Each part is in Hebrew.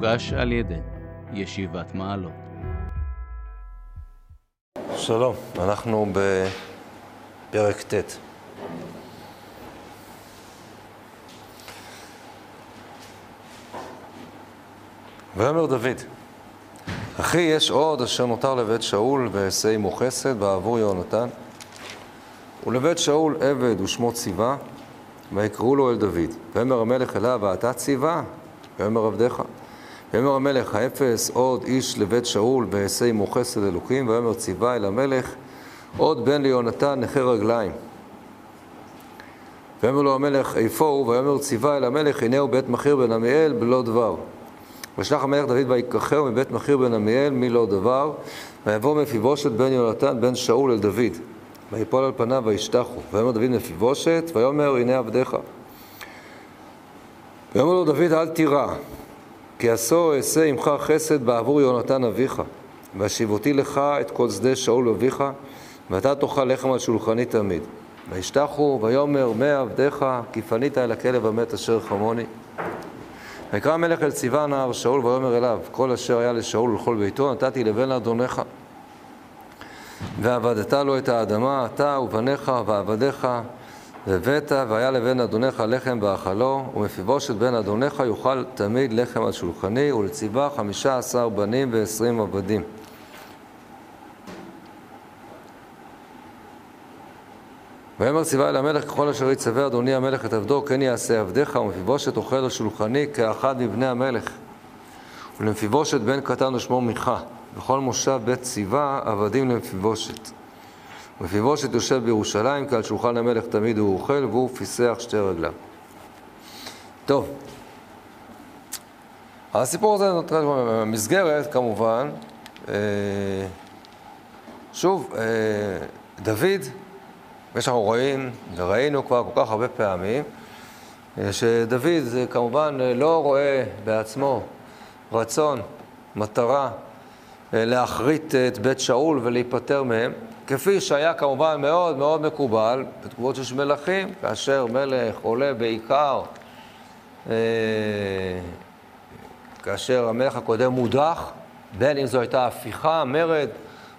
מוגש על ידי ישיבת מעלות. שלום, אנחנו בפרק ט'. ויאמר דוד, אחי יש עוד אשר נותר לבית שאול ואעשה עמו חסד בעבור יהונתן ולבית שאול עבד ושמו ציווה ויקראו לו אל דוד. ויאמר המלך אליו ואתה ציווה ויאמר עבדיך ויאמר המלך האפס עוד איש לבית שאול ואעשה עמו חסד אלוקים ויאמר ציווה אל המלך עוד בן ליהונתן נכה רגליים ויאמר לו המלך איפה הוא ויאמר ציווה אל המלך הנה הוא בית מכיר בן עמיאל בלא דבר וישלח המלך דוד ויקחהו מבית מכיר בן עמיאל מלא דבר, ויבוא מפיבושת בן יונתן בן שאול אל דוד. ויפול על פניו וישתחו. ויאמר דוד מפיבושת, ויאמר הנה עבדיך. ויאמר לו דוד אל תירא, כי עשו אעשה עמך חסד בעבור יונתן אביך, והשיבותי לך את כל שדה שאול אביך, ואתה תאכל לחם על שולחני תמיד. וישתחו, ויאמר מה עבדיך, כי פנית אל הכלב המת אשר חמוני. ויקרא המלך אל ציווה נער שאול ויאמר אליו כל אשר היה לשאול ולכל ביתו נתתי לבן אדונך ועבדת לו את האדמה אתה ובניך ועבדיך והבאת והיה לבן אדונך לחם ואכלו ומפיבושת בן אדונך יאכל תמיד לחם על שולחני ולציווה חמישה עשר בנים ועשרים עבדים. ויאמר ציווה אל המלך ככל אשר יצווה אדוני המלך את עבדו כן יעשה עבדיך ומפיבושת אוכל על שולחני כאחד מבני המלך. ולמפיבושת בן קטן ושמו מיכה וכל מושב בית ציווה עבדים למפיבושת ומפיבושת יושב בירושלים כי על שולחן המלך תמיד הוא אוכל והוא פיסח שתי רגליו. טוב. הסיפור הזה נותן מסגרת כמובן. שוב דוד ושאנחנו רואים, וראינו כבר כל כך הרבה פעמים, שדוד כמובן לא רואה בעצמו רצון, מטרה, להכרית את בית שאול ולהיפטר מהם, כפי שהיה כמובן מאוד מאוד מקובל בתגובות של מלכים, כאשר מלך עולה בעיקר, כאשר המלך הקודם מודח, בין אם זו הייתה הפיכה, מרד,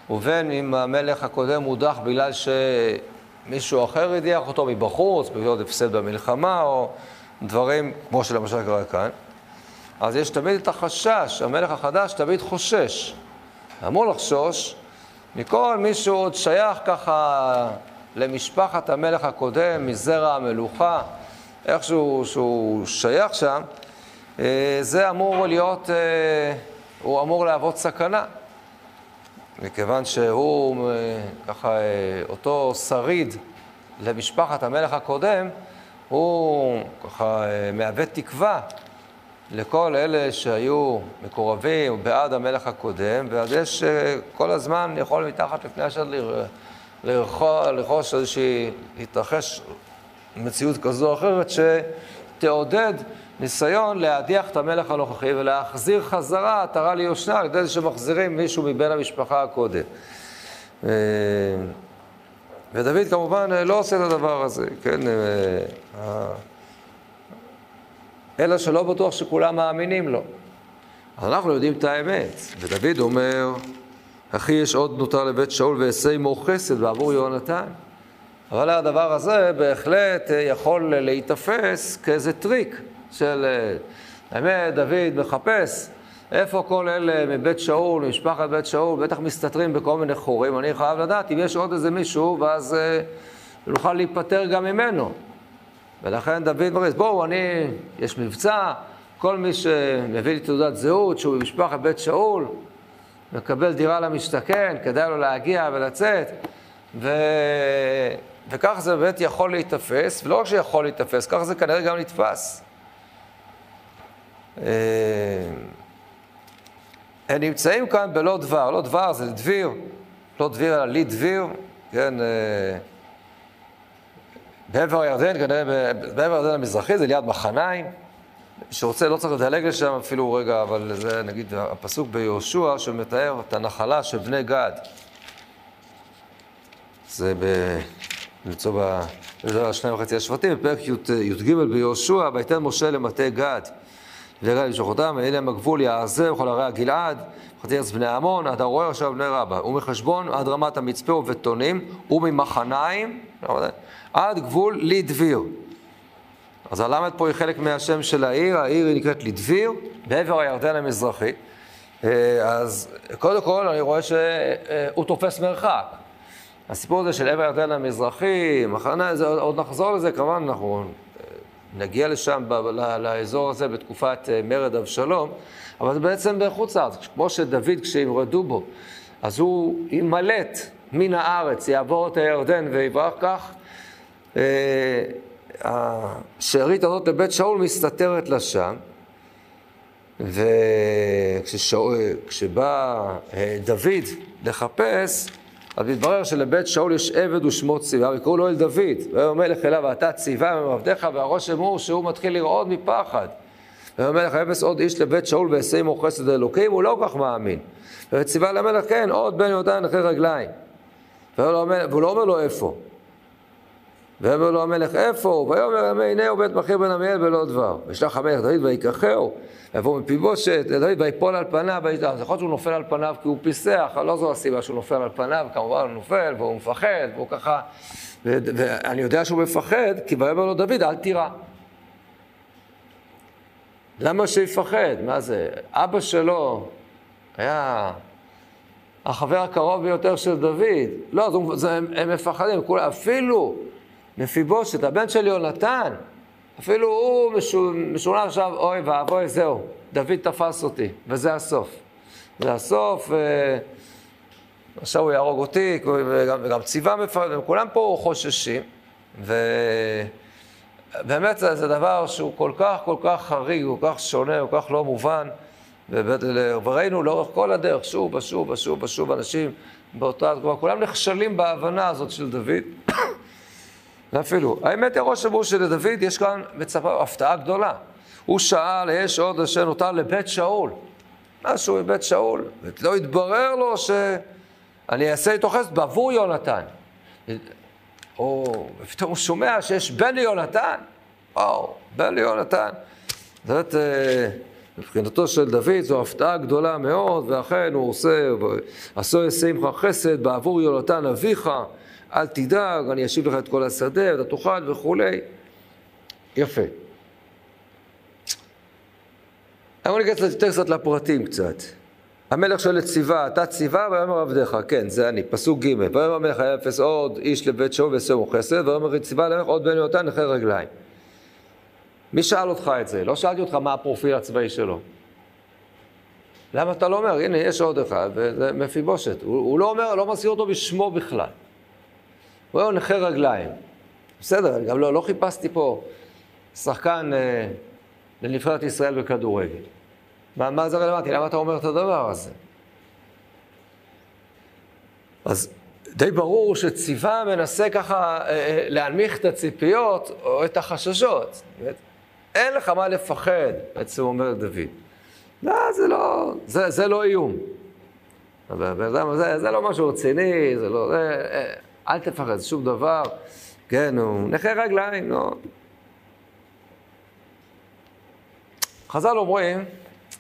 ובין אם המלך הקודם מודח בגלל ש... מישהו אחר הדיח אותו מבחוץ, בגלל הפסד במלחמה, או דברים כמו שלמשל קרה כאן. אז יש תמיד את החשש, המלך החדש תמיד חושש. אמור לחשוש מכל מי שהוא עוד שייך ככה למשפחת המלך הקודם, מזרע המלוכה, איכשהו שהוא שייך שם, זה אמור להיות, הוא אמור להוות סכנה. מכיוון שהוא ככה, אותו שריד למשפחת המלך הקודם, הוא ככה מהווה תקווה לכל אלה שהיו מקורבים בעד המלך הקודם, ואז יש כל הזמן יכול מתחת לפני השד לרכוש איזושהי, להתרחש מציאות כזו או אחרת שתעודד ניסיון להדיח את המלך הנוכחי ולהחזיר חזרה עטרה ליושנה על ידי זה שמחזירים מישהו מבין המשפחה הקודם. ודוד כמובן לא עושה את הדבר הזה, כן? אלא שלא בטוח שכולם מאמינים לו. אז אנחנו יודעים את האמת, ודוד אומר, אחי יש עוד נותר לבית שאול ואעשה עמו חסד בעבור יהונתן. אבל הדבר הזה בהחלט יכול להיתפס כאיזה טריק. של... האמת, דוד מחפש איפה כל אלה מבית שאול, משפחת בית שאול, בטח מסתתרים בכל מיני חורים. אני חייב לדעת אם יש עוד איזה מישהו, ואז נוכל להיפטר גם ממנו. ולכן דוד מריס, בואו, אני, יש מבצע, כל מי שמביא לי תעודת זהות, שהוא במשפחת בית שאול, מקבל דירה למשתכן, כדאי לו להגיע ולצאת. ו... וכך זה באמת יכול להיתפס, ולא רק שיכול להיתפס, כך זה כנראה גם נתפס. הם נמצאים כאן בלא דבר, לא דבר זה דביר, לא דביר אלא לי דביר, כן, בעבר הירדן, כנראה בעבר הירדן המזרחי, זה ליד מחניים. שרוצה לא צריך לדלג לשם אפילו רגע, אבל זה נגיד הפסוק ביהושע שמתאר את הנחלה של בני גד. זה ב... למצוא בשניים וחצי השבטים, בפרק י"ג ביהושע, ויתן משה למטה גד. ויראה למשוך אותם, והנה הם הגבול יעזר וכל ערי הגלעד, וחצי ארץ בני עמון, עד הרואה עכשיו בני רבא, ומחשבון עד רמת המצפה ובטונים, וממחניים, עד גבול לדביר. אז הלמד פה היא חלק מהשם של העיר, העיר היא נקראת לדביר, בעבר הירדן המזרחי. אה, אז קודם כל אני רואה שהוא תופס מרחק. הסיפור הזה של עבר הירדן המזרחי, מחנה, זה, עוד נחזור לזה, כמובן אנחנו נגיע לשם, ב, לאזור הזה בתקופת אה, מרד אבשלום, אבל זה בעצם בחוץ לארץ, כמו שדוד כשימרדו בו, אז הוא יימלט מן הארץ, יעבור את הירדן ויברח כך. אה, השארית הזאת לבית שאול מסתתרת לה שם, וכשבא אה, דוד לחפש, אז מתברר שלבית שאול יש עבד ושמו ציווה, ויקראו לו אל דוד. ויאמר המלך אליו, ואתה ציווה ממעבדיך, והרושם הוא שהוא מתחיל לרעוד מפחד. ויאמר המלך, אפס עוד איש לבית שאול ואעשה עמו חסד אלוקים, הוא לא כל כך מאמין. וציווה למלך, כן, עוד בן יהודה נכה רגליים. והוא לא אומר לו איפה. ויאמר לו המלך, איפה הוא? ויאמר הנה הוא בית מכיר בן עמיאל בלא דבר. וישלח המלך דוד ויקחהו, ויבוא מפיבושת, דוד ויפול על פניו, אז יכול להיות שהוא נופל על פניו כי הוא פיסח, לא זו הסיבה שהוא נופל על פניו, כמובן הוא נופל והוא מפחד, והוא ככה, ואני יודע שהוא מפחד, כי ויאמר לו דוד, אל תירא. למה שיפחד? מה זה? אבא שלו היה החבר הקרוב ביותר של דוד. לא, זה, זה, הם, הם מפחדים, כול, אפילו מפיבושת, הבן של יונתן, אפילו הוא משונה עכשיו, אוי ואבוי, זהו, דוד תפס אותי, וזה הסוף. זה הסוף, ועכשיו הוא יהרוג אותי, וגם, וגם ציווה מפחד, וכולם פה חוששים, ובאמת זה, זה דבר שהוא כל כך, כל כך חריג, כל כך שונה, כל כך לא מובן, וראינו לאורך כל הדרך, שוב ושוב ושוב ושוב אנשים באותה, תגובה, כולם נכשלים בהבנה הזאת של דוד. ואפילו, האמת היא הרושם הוא שלדוד יש כאן מצפה, הפתעה גדולה. הוא שאל, יש עוד אשר נותר לבית שאול. משהו מבית שאול. ולא התברר לו שאני אעשה איתו חסד בעבור יונתן. או פתאום הוא שומע שיש בן ליונתן. וואו, בן ליונתן. זאת אה, מבחינתו של דוד זו הפתעה גדולה מאוד, ואכן הוא עושה, עשו יעשה עמך חסד בעבור יונתן אביך. אל תדאג, אני אשיב לך את כל השדה, אתה תאכל וכולי. יפה. אני ניכנס יותר קצת לפרטים קצת. המלך שואל את ציווה, אתה ציווה? ויאמר עבדיך, כן, זה אני, פסוק ג', ויאמר המלך היה אפס עוד איש לבית שאול ושמו חסד, ויאמר ציווה למלך עוד בן יונתן נכה רגליים. מי שאל אותך את זה? לא שאלתי אותך מה הפרופיל הצבאי שלו. למה אתה לא אומר, הנה, יש עוד אחד, וזה מפיבושת. הוא, הוא לא אומר, לא מזכיר אותו בשמו בכלל. הוא היה נכה רגליים. בסדר, גם לא, לא חיפשתי פה שחקן אה, לנבחרת ישראל בכדורגל. מה, מה זה רלוונטי? למה אתה אומר את הדבר הזה? אז די ברור שציווה מנסה ככה אה, אה, להנמיך את הציפיות או את החששות. אין לך מה לפחד, בעצם אומר דוד. לא, זה לא, זה, זה לא איום. זה, זה לא משהו רציני, זה לא... זה, אה, אל תפחד, זה שום דבר. כן, הוא נכה רגליים, לא. חז"ל אומרים,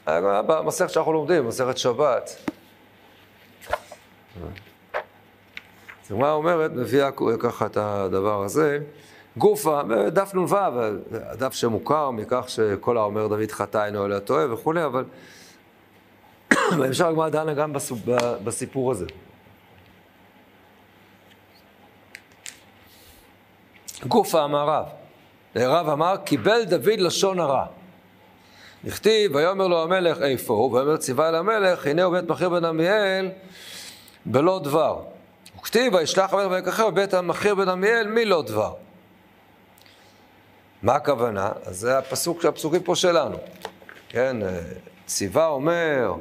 במסכת שאנחנו לומדים, מסכת שבת. הגמרא אומרת, מביאה ככה את הדבר הזה. גופה, דף נ"ו, הדף שמוכר מכך שכל האומר דוד חטא אינו אלא טועה וכולי, אבל בהמשך הגמרא דנה גם בסיפור הזה. גופה אמר רב. רב אמר, קיבל דוד לשון הרע. נכתיב, ויאמר לו המלך איפה הוא, ויאמר ציווה אל המלך, הנה הוא בית מחיר בן עמיאל בלא דבר. וכתיב, וישלח המלך ויקחר בית המחיר בן עמיאל מלא דבר. מה הכוונה? אז זה הפסוק, הפסוקים פה שלנו. כן, ציווה אומר,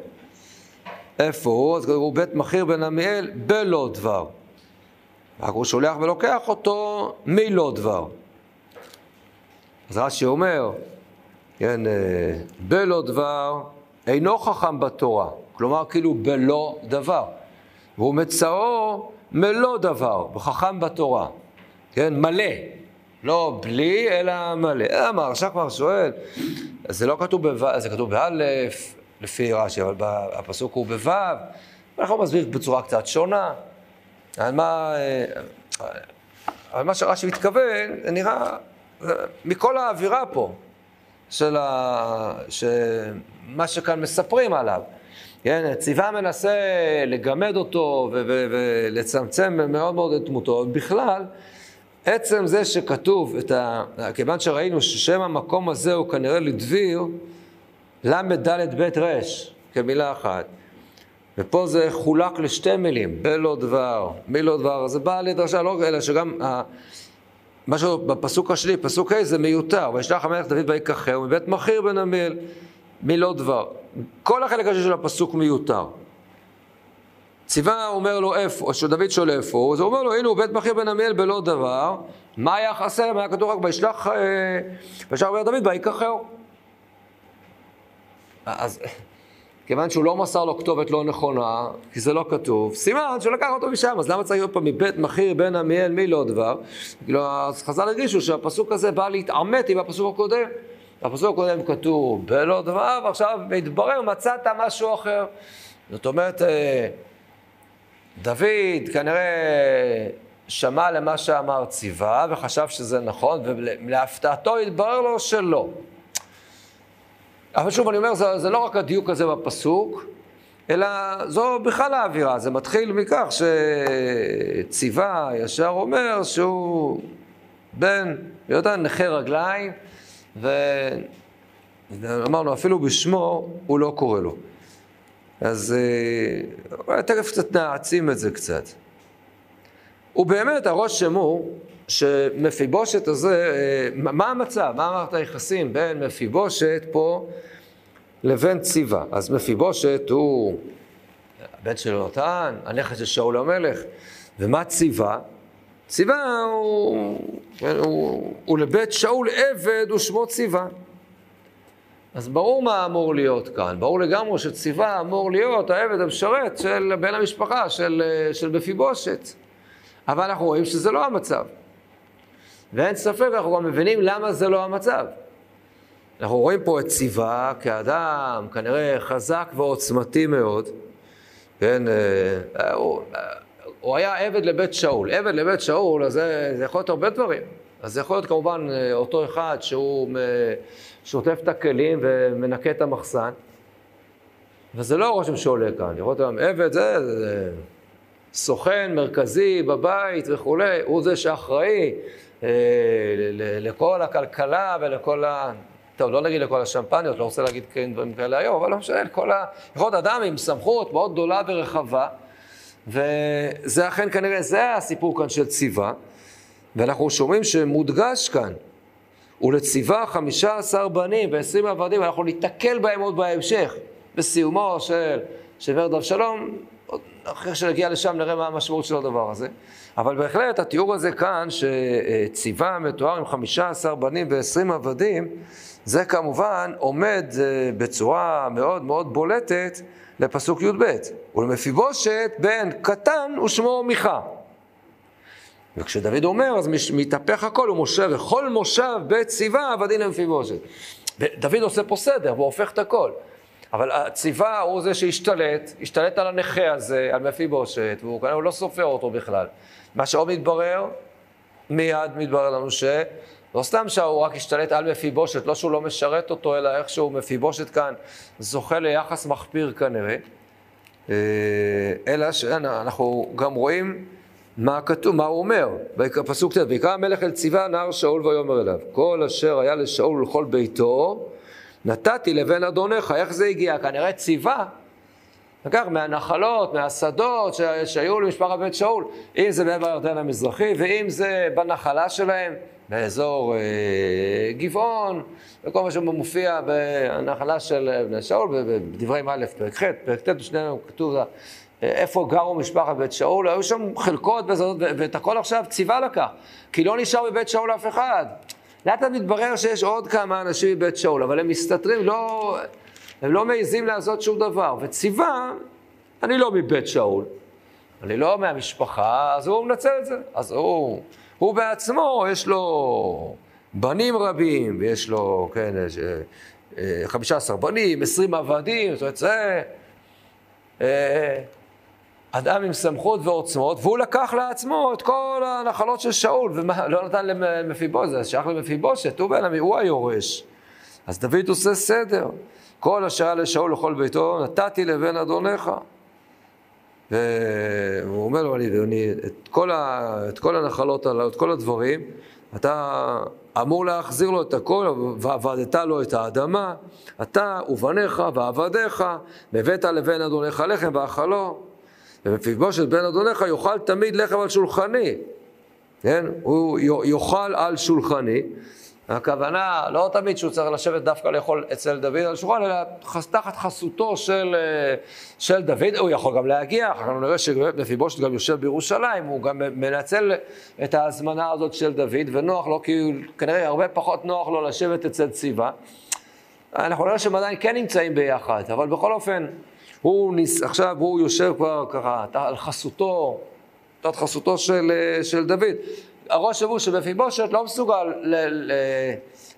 איפה הוא? אז הוא בית מחיר בן עמיאל בלא דבר. רק הוא שולח ולוקח אותו מלא דבר. אז רש"י אומר, כן, אה, בלא דבר אינו חכם בתורה, כלומר כאילו בלא דבר. והוא מצאו מלוא דבר, וחכם בתורה, כן, מלא. לא בלי, אלא מלא. אמר, עכשיו כבר שואל, זה לא כתוב בו', זה כתוב באלף, לפי רש"י, אבל הפסוק הוא בו', אנחנו מסביר בצורה קצת שונה. על מה, על מה שרש"י מתכוון, זה נראה, מכל האווירה פה, של ה... מה שכאן מספרים עליו. כן, ציווה מנסה לגמד אותו ולצמצם מאוד מאוד את דמותו. בכלל, עצם זה שכתוב את ה... כיוון שראינו ששם המקום הזה הוא כנראה לדביר, ל"ד ב' ר', כמילה אחת. ופה זה חולק לשתי מילים, בלא דבר, מילו דבר, זה בא לדרשה, לא אלא שגם ה... משהו בפסוק השני, פסוק ה' זה מיותר, וישלח המלך דוד ויקחהו מבית מכיר בן עמיאל, מילו דבר. כל החלק השני של הפסוק מיותר. ציווה אומר לו איפה, שדוד שואל איפה אז הוא אומר לו, הנה הוא בית מכיר בן עמיאל בלא דבר, מה היה חסר? מה היה כתוב רק וישלח, אה, וישלח אומר דוד ויקחהו. אז כיוון שהוא לא מסר לו כתובת לא נכונה, כי זה לא כתוב, סימן שלקח אותו משם, אז למה צריך להיות פה מבית מכיר בן עמיאל מי לא דבר? כאילו, אז חז"ל הרגישו שהפסוק הזה בא להתעמת עם הפסוק הקודם. בפסוק הקודם כתוב בלא דבר, ועכשיו מתברר מצאת משהו אחר. זאת אומרת, אה, דוד כנראה שמע למה שאמר ציווה וחשב שזה נכון, ולהפתעתו התברר לו שלא. אבל שוב, אני אומר, זה, זה לא רק הדיוק הזה בפסוק, אלא זו בכלל האווירה. זה מתחיל מכך שציווה ישר אומר שהוא בן, יודע, נכה רגליים, ואמרנו, אפילו בשמו הוא לא קורא לו. אז אה, תכף קצת נעצים את זה קצת. ובאמת הרושם הוא שמפיבושת הזה, אה, מה המצב? מה אמרת היחסים בין מפיבושת פה לבין ציווה? אז מפיבושת הוא הבן של יונתן, הנכד של שאול המלך. ומה ציווה? ציווה הוא, כן, הוא, הוא לבית שאול עבד ושמו ציווה. אז ברור מה אמור להיות כאן, ברור לגמרי שציווה אמור להיות העבד המשרת של בן המשפחה, של, של מפיבושת. אבל אנחנו רואים שזה לא המצב. ואין ספק, אנחנו גם מבינים למה זה לא המצב. אנחנו רואים פה את ציווה כאדם כנראה חזק ועוצמתי מאוד, כן, אה, הוא, הוא היה עבד לבית שאול. עבד לבית שאול, אז זה, זה יכול להיות הרבה דברים. אז זה יכול להיות כמובן אה, אותו אחד שהוא שוטף את הכלים ומנקה את המחסן, וזה לא הרושם שעולה כאן. לראות היום עבד זה, זה סוכן מרכזי בבית וכולי, הוא זה שאחראי אה, לכל הכלכלה ולכל ה... טוב, לא נגיד לכל השמפניות, לא רוצה להגיד כן דברים כאלה היום, אבל לא משנה, כל ה... יכול להיות אדם עם סמכות מאוד גדולה ורחבה, וזה אכן כנראה, זה הסיפור כאן של ציווה, ואנחנו שומעים שמודגש כאן, ולציווה חמישה עשר בנים ועשרים עבדים, אנחנו ניתקל בהם עוד בהמשך, בסיומו של, של ורד אבשלום, אחרי שנגיע לשם נראה מה המשמעות של הדבר הזה. אבל בהחלט התיאור הזה כאן, שציווה מתואר עם חמישה עשר בנים ועשרים עבדים, זה כמובן עומד אה, בצורה מאוד מאוד בולטת לפסוק י"ב. ולמפיבושת בן קטן ושמו מיכה. וכשדוד אומר, אז מתהפך הכל, ומשה וכל מושב בית ציווה עבדין למפיבושת. דוד עושה פה סדר, והוא הופך את הכל. אבל הציווה הוא זה שהשתלט, השתלט על הנכה הזה, על מפיבושת, והוא כנראה לא סופר אותו בכלל. מה שעוד מתברר, מיד מתברר לנו ש... לא סתם שהוא רק השתלט על מפיבושת, לא שהוא לא משרת אותו, אלא איכשהו מפיבושת כאן זוכה ליחס מחפיר כנראה. אה, אלא שאנחנו גם רואים מה כתוב, מה הוא אומר, פסוק ט', ויקרא המלך אל ציווה נער שאול ויאמר אליו, כל אשר היה לשאול ולכל ביתו, נתתי לבן אדונך, איך זה הגיע? כנראה ציווה, לקח מהנחלות, מהשדות שהיו למשפחת בית שאול, אם זה בעבר הירדן המזרחי, ואם זה בנחלה שלהם, באזור אה, גבעון, וכל מה שמופיע בנחלה של בני שאול, בדברי א', פרק ח', פרק ט', בשנינו כתוב איפה גרו משפחת בית שאול, היו שם חלקות וזאת, ואת הכל עכשיו ציווה לקח, כי לא נשאר בבית שאול אף אחד. לאט לאט מתברר שיש עוד כמה אנשים מבית שאול, אבל הם מסתתרים, לא, הם לא מעיזים לעשות שום דבר. וציווה, אני לא מבית שאול, אני לא מהמשפחה, אז הוא מנצל את זה. אז הוא, הוא בעצמו, יש לו בנים רבים, ויש לו, כן, 15 אה, בנים, 20 עבדים, זאת אומרת, זה אה, אדם עם סמכות ועוצמות, והוא לקח לעצמו את כל הנחלות של שאול, ולא נתן למפיבושת, זה שייך למפיבושת, הוא, בן, הוא היורש. אז דוד עושה סדר. כל אשר היה לשאול לכל ביתו, נתתי לבן אדונך. והוא אומר לו, אני, אני, את, כל ה, את כל הנחלות הללו, את כל הדברים, אתה אמור להחזיר לו את הכל, ועבדת לו את האדמה, אתה ובניך ועבדיך, והבאת לבן אדונך לחם ואכלו, ומפיבושת בן אדונך יאכל תמיד לחם על שולחני, כן? הוא יאכל על שולחני. הכוונה, לא תמיד שהוא צריך לשבת דווקא לאכול אצל דוד על השולחן, אלא תחת חסותו של, אה, של דוד, הוא יכול גם להגיע, אחר כך נראה שמפיבושת גם יושב בירושלים, הוא גם מנצל את ההזמנה הזאת של דוד, ונוח לו, כי כנראה הרבה פחות נוח לו לשבת אצל ציווה. אנחנו נראה שהם עדיין כן נמצאים ביחד, אבל בכל אופן, הוא ניס, עכשיו הוא יושב כבר ככה על חסותו, תחת חסותו של, אה, של דוד. הראש הוא שבפיבושת לא מסוגל,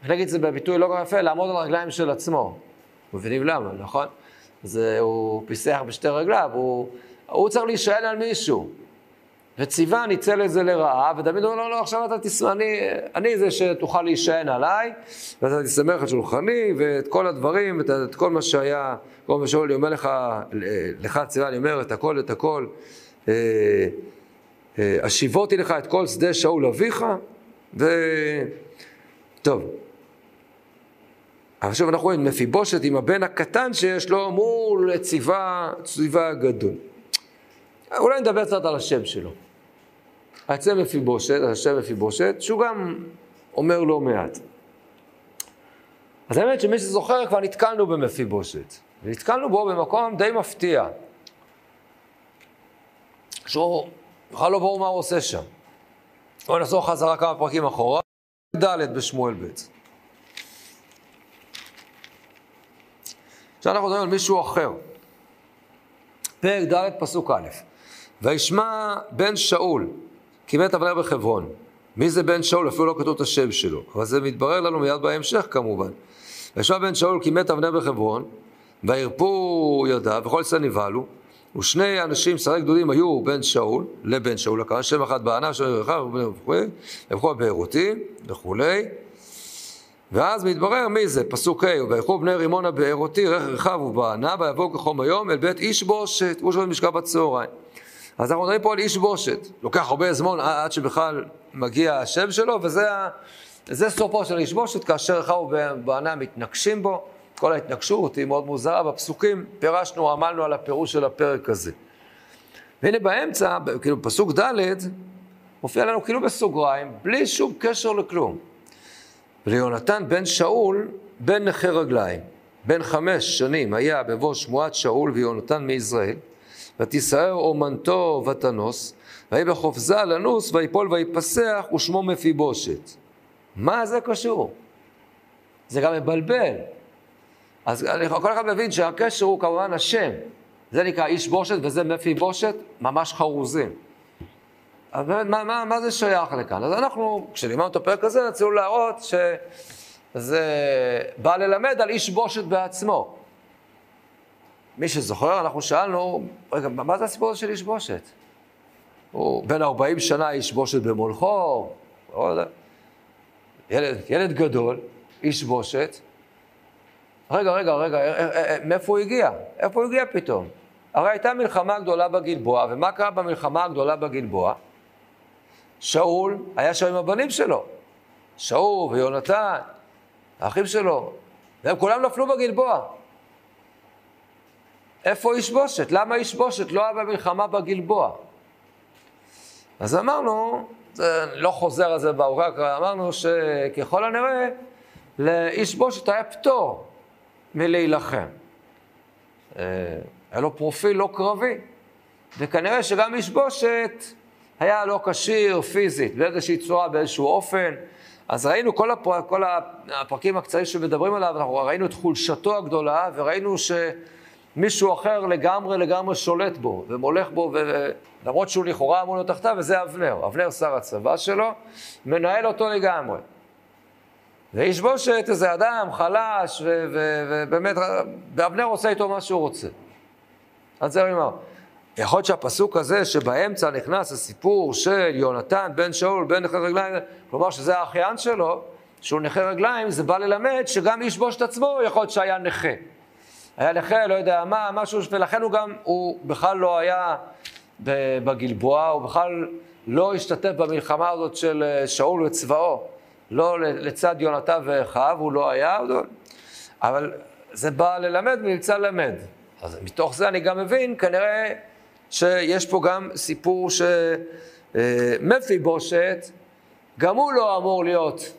איך נגיד את זה בביטוי לא כל יפה, לעמוד על הרגליים של עצמו. מבינים למה, נכון? זה, הוא פיסח בשתי רגליו, הוא, הוא צריך להישען על מישהו. וציווה ניצל את זה לרעה, ודוד אומר לו, לא, לא, עכשיו אתה תשמח, אני, אני זה שתוכל להישען עליי, ואתה תשמח על שולחני, ואת כל הדברים, את, את כל מה שהיה, כל מה שאומר לי, אומר לך, לך ציווה, אני אומר את הכל, את הכל. אה, אה, השיבותי לך את כל שדה שאול אביך, ו... טוב. עכשיו אנחנו רואים מפיבושת עם הבן הקטן שיש לו מול ציווה, ציווה גדול. אולי נדבר קצת על השם שלו. היצא מפיבושת, השם מפיבושת, שהוא גם אומר לא מעט. אז האמת שמי שזוכר כבר נתקלנו במפיבושת. ונתקלנו בו במקום די מפתיע. שהוא בכלל לא ברור מה הוא עושה שם. בואו נחזור חזרה כמה פרקים אחורה, ד' בשמואל ב'. עכשיו אנחנו מדברים על מישהו אחר. פרק ד' פסוק א', וישמע בן שאול, כי מת אבנר בחברון. מי זה בן שאול? אפילו לא כתוב את השם שלו, אבל זה מתברר לנו מיד בהמשך כמובן. וישמע בן שאול כי מת אבנר בחברון, וירפו ידיו, וכל ישראל נבהלו, ושני אנשים, שרי גדולים, היו בן שאול, לבן שאול לקרא, שם אחד בענף, שם אחד וכולי, ובכל בארותי וכולי. ואז מתברר מי זה, פסוק ה', וילכו בני רימונה בארותי, רכב ובענה, ויבואו כחום היום אל בית איש בושת, הוא שואל משכב בצהריים. אז אנחנו מדברים פה על איש בושת. לוקח הרבה זמן עד שבכלל מגיע השם שלו, וזה סופו של איש בושת, כאשר רכב ובענה מתנגשים בו. כל ההתנגשות היא מאוד מוזרה, בפסוקים פירשנו, עמלנו על הפירוש של הפרק הזה. והנה באמצע, כאילו פסוק ד', מופיע לנו כאילו בסוגריים, בלי שום קשר לכלום. וליונתן בן שאול, בן נכה רגליים, בן חמש שנים היה בבוא שמועת שאול ויונתן מישראל, ותישאר אומנתו ותנוס, ויהי בחופזה לנוס, ויפול ויפסח, ושמו מפיבושת. מה זה קשור? זה גם מבלבל. אז כל אחד מבין שהקשר הוא כמובן השם. זה נקרא איש בושת וזה מפי בושת, ממש חרוזים. אז באמת, מה, מה, מה זה שייך לכאן? אז אנחנו, כשלימדנו את הפרק הזה, רצינו להראות שזה בא ללמד על איש בושת בעצמו. מי שזוכר, אנחנו שאלנו, רגע, מה זה הסיפור הזה של איש בושת? הוא בן 40 שנה איש בושת במולכו, לא יודע. ילד, ילד גדול, איש בושת, רגע, רגע, רגע, אה, אה, אה, מאיפה הוא הגיע? איפה הוא הגיע פתאום? הרי הייתה מלחמה גדולה בגלבוע, ומה קרה במלחמה הגדולה בגלבוע? שאול היה שם עם הבנים שלו. שאול ויונתן, האחים שלו, והם כולם נפלו בגלבוע. איפה איש בושת? למה איש בושת לא היה במלחמה בגלבוע? אז אמרנו, זה לא חוזר על זה באורקה, אמרנו שככל הנראה לאיש בושת היה פטור מלהילחם. אה, היה לו פרופיל לא קרבי, וכנראה שגם איש בושת היה לא כשיר פיזית, באיזושהי צורה, באיזשהו אופן. אז ראינו כל, הפר... כל הפרקים הקצרים שמדברים עליו, אנחנו ראינו את חולשתו הגדולה, וראינו ש... מישהו אחר לגמרי לגמרי שולט בו, ומולך בו, ולמרות שהוא לכאורה אמור להיות תחתיו, וזה אבנר. אבנר שר הצבא שלו, מנהל אותו לגמרי. ואיש בושת איזה אדם חלש, ובאמת, ואבנר עושה איתו מה שהוא רוצה. אז זה אני אומר. יכול להיות שהפסוק הזה שבאמצע נכנס הסיפור של יונתן בן שאול בן נכה רגליים, כלומר שזה האחיין שלו, שהוא נכה רגליים, זה בא ללמד שגם איש בושת עצמו יכול להיות שהיה נכה. היה נכה, לא יודע מה, משהו, ולכן הוא גם, הוא בכלל לא היה בגלבוע, הוא בכלל לא השתתף במלחמה הזאת של אה, שאול וצבאו. לא לצד יונתן ואחיו, הוא לא היה, אבל זה בא ללמד ונמצא ללמד. אז מתוך זה אני גם מבין, כנראה שיש פה גם סיפור שמפיבושת, גם הוא לא אמור להיות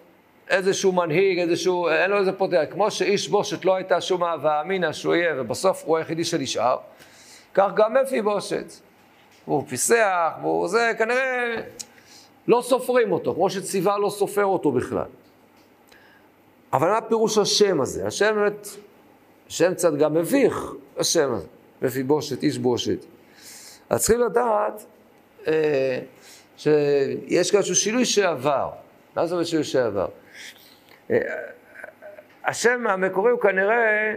איזשהו מנהיג, איזשהו, אין לו איזה פוטר. כמו שאיש בושת לא הייתה שום אהבה אמינא שהוא יהיה, ובסוף הוא היחידי שנשאר, כך גם מפיבושת. הוא פיסח, והוא זה, כנראה לא סופרים אותו, כמו שציווה לא סופר אותו בכלל. אבל מה פירוש השם הזה? השם באמת, השם קצת גם מביך, השם הזה, מפיבושת, איש בושת. אז צריכים לדעת אה, שיש כאן איזשהו שינוי שעבר. מה זאת אומרת שינוי שעבר? אה, השם המקורי הוא כנראה,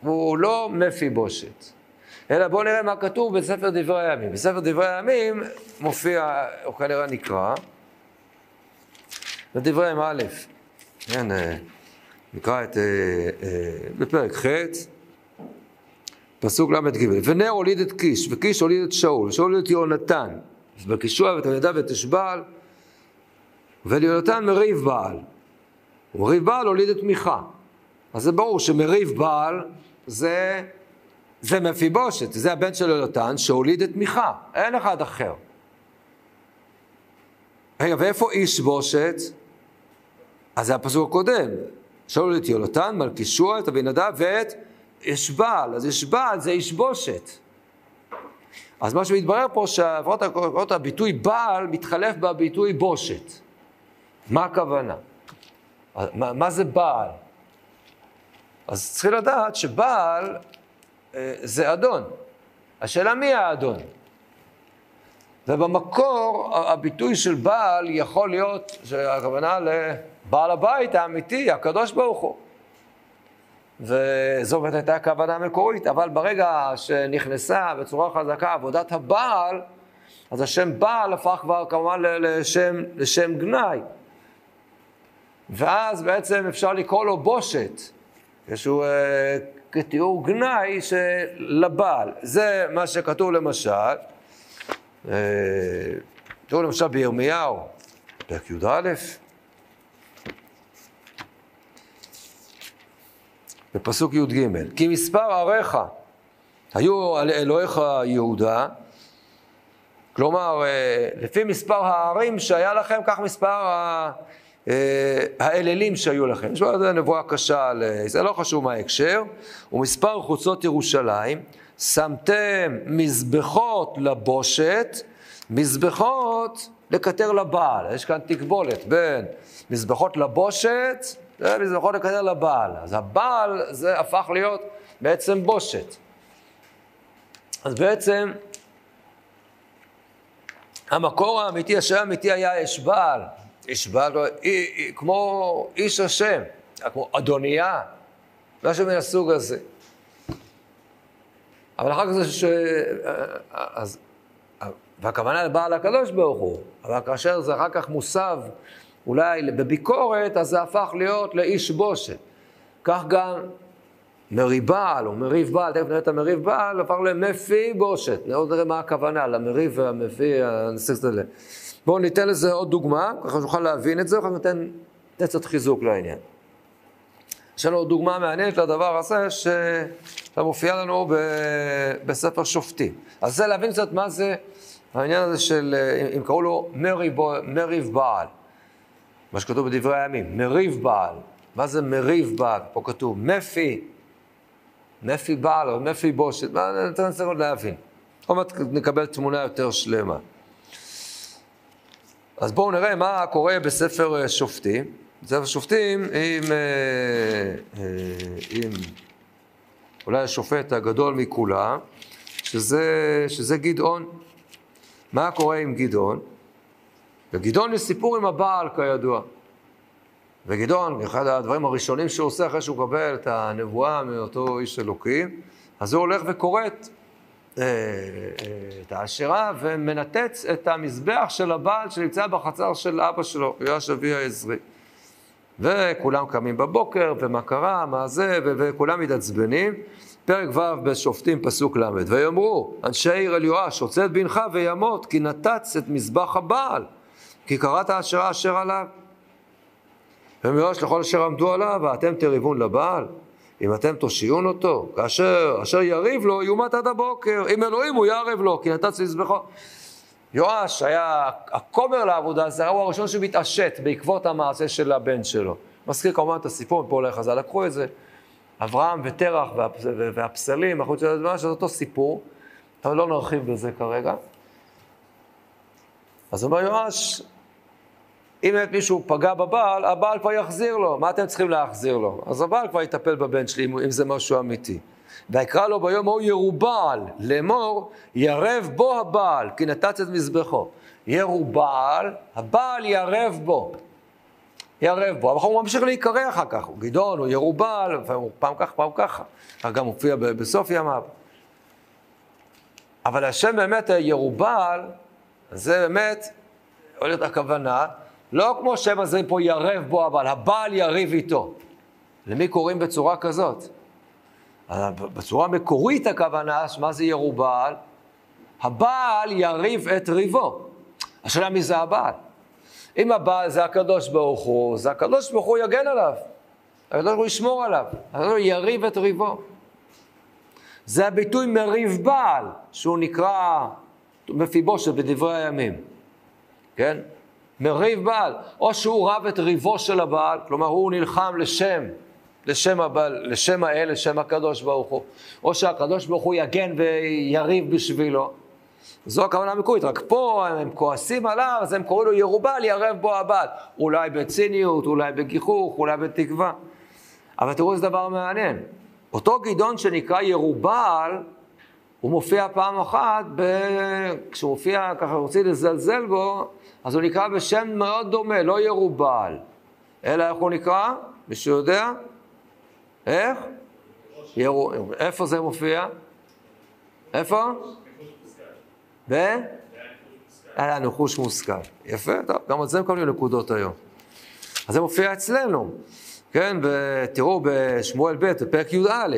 הוא לא מפיבושת, אלא בואו נראה מה כתוב בספר דברי הימים. בספר דברי הימים מופיע, הוא כנראה נקרא, בדברי הימים א', כן, אה, נקרא את, אה, בפרק ח', פסוק ל"ג, ונר הוליד את קיש, וקיש הוליד את שאול, ושאול הוליד את יונתן, ובקישוע ותלמידיו ואת אשבעל, וליונתן מריב בעל. ומריב בעל הוליד את מיכה. אז זה ברור שמריב בעל זה, זה מפיבושת, זה הבן של יונתן שהוליד את מיכה, אין אחד אחר. רגע, ואיפה איש בושת? אז זה הפסוק הקודם. הוליד את יונתן, מלכישוע, את אבינדב ואת יש בעל, אז יש בעל זה איש בושת. אז מה שמתברר פה שעברות הביטוי בעל מתחלף בביטוי בושת. מה הכוונה? מה, מה זה בעל? אז צריכים לדעת שבעל אה, זה אדון. השאלה מי האדון? ובמקור הביטוי של בעל יכול להיות, הכוונה לבעל הבית האמיתי, הקדוש ברוך הוא. וזו באמת הייתה הכוונה המקורית, אבל ברגע שנכנסה בצורה חזקה עבודת הבעל, אז השם בעל הפך כבר כמובן לשם, לשם גנאי. ואז בעצם אפשר לקרוא לו בושת, איזשהו אה, כתיאור גנאי לבעל. זה מה שכתוב למשל, אה, כתוב למשל בירמיהו, פרק י"א, בפסוק י"ג, כי מספר עריך היו על אלוהיך יהודה, כלומר, אה, לפי מספר הערים שהיה לכם, כך מספר אה, האלילים שהיו לכם. יש פה נבואה קשה, על, זה לא חשוב מה ההקשר, ומספר חוצות ירושלים, שמתם מזבחות לבושת, מזבחות לקטר לבעל. יש כאן תקבולת בין מזבחות לבושת זה מזבחות לקטר לבעל. אז הבעל זה הפך להיות בעצם בושת. אז בעצם המקור האמיתי, השם האמיתי היה אש בעל. איש בעל, כמו איש השם, כמו אדוניה, משהו מן הסוג הזה. אבל אחר כך זה ש... אז... והכוונה לבעל הקדוש ברוך הוא, אבל כאשר זה אחר כך מוסב אולי בביקורת, אז זה הפך להיות לאיש בושת. כך גם מריבל או מריב בעל, תכף נראה את המריב בעל, הפך למפי בושת. נראה מה הכוונה, למריב והמפי, נסיס את זה. בואו ניתן לזה עוד דוגמה, ככה שנוכל להבין את זה, כך ניתן קצת חיזוק לעניין. יש לנו עוד דוגמה מעניינת לדבר הזה, שמופיע לנו ב... בספר שופטים. אז זה להבין קצת מה זה העניין הזה של, אם קראו לו מריב, מריב בעל. מה שכתוב בדברי הימים, מריב בעל. מה זה מריב בעל? פה כתוב מפי, מפי בעל או מפי בושת, מה ננסה עוד להבין. עוד מעט נקבל תמונה יותר שלמה. אז בואו נראה מה קורה בספר אה, שופטים. בספר שופטים עם, אה, אה, עם אולי השופט הגדול מכולם, שזה, שזה גדעון. מה קורה עם גדעון? וגדעון יש סיפור עם הבעל, כידוע. וגדעון, אחד הדברים הראשונים שהוא עושה אחרי שהוא מקבל את הנבואה מאותו איש אלוקים, אז הוא הולך וכורת אה, אה, את האשרה ומנתץ את המזבח של הבעל שנמצא בחצר של אבא שלו, יואש אבי העזרי. וכולם קמים בבוקר, ומה קרה, מה זה, וכולם מתעצבנים. פרק ו' בשופטים, פסוק ל', ויאמרו, אנשי עיר אל יואש, הוצא את בנך וימות, כי נתץ את מזבח הבעל, כי קראת אשרה אשר עליו. ומיואש לכל אשר עמדו עליו, ואתם תריבון לבעל. אם אתם תושיעון אותו, כאשר אשר יריב לו, יומת עד הבוקר. אם אלוהים הוא יערב לו, כי נתץ מזבחו. יואש היה הכומר לעבודה זרה, הוא הראשון שמתעשת בעקבות המעשה של הבן שלו. מזכיר כמובן את הסיפור, מפה אולי חז"ל לקחו את זה. אברהם ותרח והפסלים, החוץ של הדבר, שזה אותו סיפור, אבל לא נרחיב בזה כרגע. אז אומר יואש, אם באמת מישהו פגע בבעל, הבעל כבר יחזיר לו, מה אתם צריכים להחזיר לו? אז הבעל כבר יטפל בבן שלי אם זה משהו אמיתי. ויקרא לו ביום ההוא ירובעל, לאמור, ירב בו הבעל, כי נתץ את מזבחו. ירובעל, הבעל ירב בו. ירב בו, אבל הוא ממשיך להיקרא אחר כך, הוא גדעון, הוא ירובעל, פעם ככה, פעם ככה. כך גם מופיע בסוף ימיו. אבל השם באמת ירובעל, זה באמת, יכול להיות הכוונה, לא כמו שם הזה פה ירב בו, אבל הבעל יריב איתו. למי קוראים בצורה כזאת? בצורה המקורית הכוונה, מה זה ירובעל? הבעל יריב את ריבו. השאלה מי זה הבעל? אם הבעל זה הקדוש ברוך הוא, זה הקדוש ברוך הוא יגן עליו. הקדוש ברוך הוא ישמור עליו. הקדוש הוא יריב את ריבו. זה הביטוי מריב בעל, שהוא נקרא מפיבושת בדברי הימים. כן? מריב בעל. או שהוא רב את ריבו של הבעל, כלומר הוא נלחם לשם לשם, הבעל, לשם האל, לשם הקדוש ברוך הוא, או שהקדוש ברוך הוא יגן ויריב בשבילו. זו הכוונה המקורית, רק פה הם כועסים עליו, אז הם קוראים לו ירובל, ירב בו הבעל. אולי בציניות, אולי בגיחוך, אולי בתקווה. אבל תראו איזה דבר מעניין. אותו גדעון שנקרא ירובל, הוא מופיע פעם אחת, ב... כשהוא מופיע ככה, רוצים לזלזל בו, אז הוא נקרא בשם מאוד דומה, לא ירובל. אלא איך הוא נקרא? מישהו יודע? איך? ירו... איפה זה מופיע? איפה? ב? היה נחוש מושכל. יפה, טוב, גם על זה מקבלים נקודות היום. אז זה מופיע אצלנו, כן? ותראו בשמואל ב', בפרק י"א,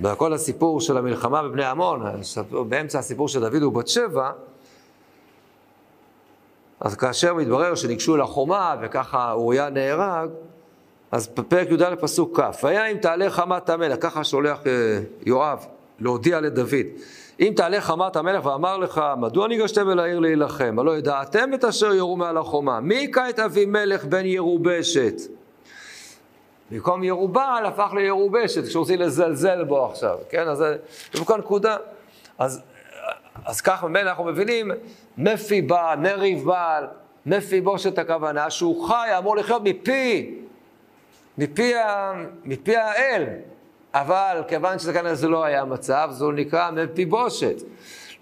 בכל הסיפור של המלחמה בבני עמון, באמצע הסיפור של דוד ובת שבע, אז כאשר מתברר שניגשו לחומה וככה אוריה נהרג, אז בפרק י"א פסוק כ', והיה אם תעלה חמת המלך, ככה שולח אה, יואב להודיע לדוד, אם תעלה חמת המלך ואמר לך, מדוע ניגשתם אל העיר להילחם? הלא ידעתם את אשר יורו מעל החומה. מי היכה את אבימלך בן ירובשת? במקום ירובעל הפך לירובשת, כשרוצים לזלזל בו עכשיו, כן? אז זה בכל נקודה. אז, אז כך ממילא אנחנו מבינים, מפי בעל, מריב בעל, מפי בושת הכוונה, שהוא חי, אמור לחיות מפי מפי, ה, מפי האל, אבל כיוון שזה כנראה זה לא היה המצב, זה נקרא מפי בושת.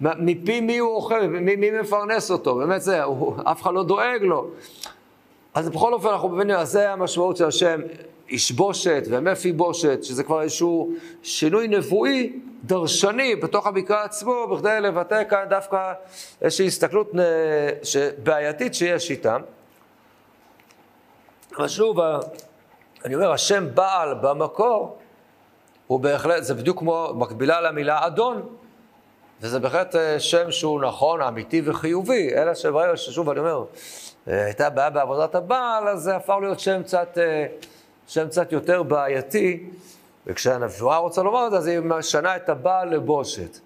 מפי מי הוא אוכל, מי, מי מפרנס אותו, באמת זה, הוא, אף אחד לא דואג לו. אז בכל אופן אנחנו מבינים, אז זה המשמעות של השם איש בושת ומפי בושת, שזה כבר איזשהו שינוי נבואי דרשני בתוך המקרא עצמו, בכדי לבטא כאן דווקא איזושהי הסתכלות בעייתית שיש איתם. אבל שוב, אני אומר, השם בעל במקור, הוא בהחלט, זה בדיוק כמו מקבילה למילה אדון, וזה בהחלט אה, שם שהוא נכון, אמיתי וחיובי, אלא שברגע ששוב אני אומר, אה, הייתה בעיה בעבודת הבעל, אז זה הפך להיות שם קצת, אה, שם קצת יותר בעייתי, וכשהנבואה רוצה לומר את זה, אז היא משנה את הבעל לבושת.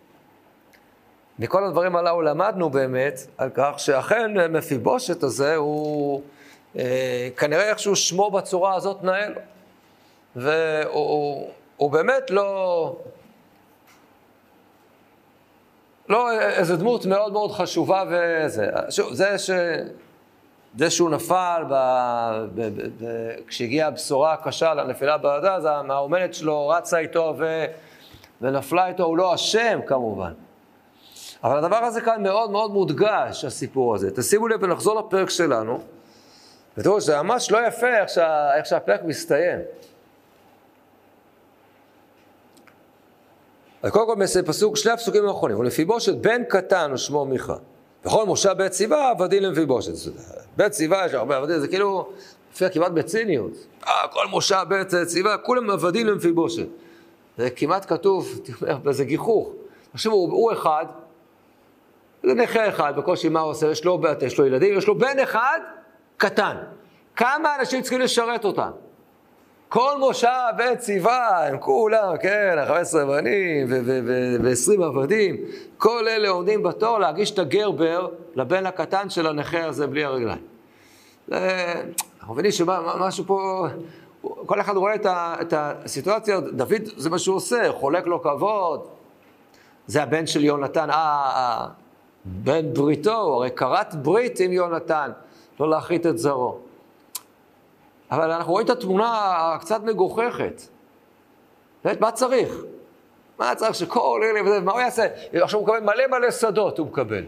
מכל הדברים הללו למדנו באמת על כך שאכן מפיבושת הזה הוא... אה, כנראה איכשהו שמו בצורה הזאת נאה לו. והוא באמת לא... לא איזה דמות מאוד מאוד חשובה וזה. שוב, זה ש... זה שהוא נפל, ב... ב... ב... ב... כשהגיעה הבשורה הקשה על הנפילה בעדה, אז המאומנת שלו רצה איתו ו... ונפלה איתו, הוא לא אשם כמובן. אבל הדבר הזה כאן מאוד מאוד מודגש, הסיפור הזה. תשימו לב ונחזור לפרק שלנו, ותראו שזה ממש לא יפה איך, שה... איך שהפרק מסתיים. אז קודם כל, פסוק, שני הפסוקים האחרונים, ולפיבושת בן קטן ושמו מיכה. וכל מושב בית סיבה עבדים למפיבושת. בית סיבה יש הרבה עבדים, זה כאילו, מופיע כמעט בציניות. אה, כל מושב בית סיבה, כולם עבדים למפיבושת. זה כמעט כתוב, באיזה גיחוך. תחשבו, הוא, הוא אחד, זה נכה אחד, בקושי מה הוא עושה? יש לו, יש לו ילדים, יש לו בן אחד קטן. כמה אנשים צריכים לשרת אותם? כל מושב וציווה, הם כולם, כן, 15 בנים ו-20 עבדים, כל אלה עומדים בתור להגיש את הגרבר לבן הקטן של הנכה הזה בלי הרגליים. אנחנו מבינים שמשהו פה, כל אחד רואה את, ה, את הסיטואציה, דוד זה מה שהוא עושה, חולק לו כבוד. זה הבן של יונתן, אה, בן בריתו, הרי כרת ברית עם יונתן, לא להחריט את זרעו. אבל אנחנו רואים את התמונה הקצת מגוחכת. באמת, מה צריך? מה צריך שכל אלה, מה הוא יעשה? עכשיו הוא מקבל מלא מלא שדות, הוא מקבל.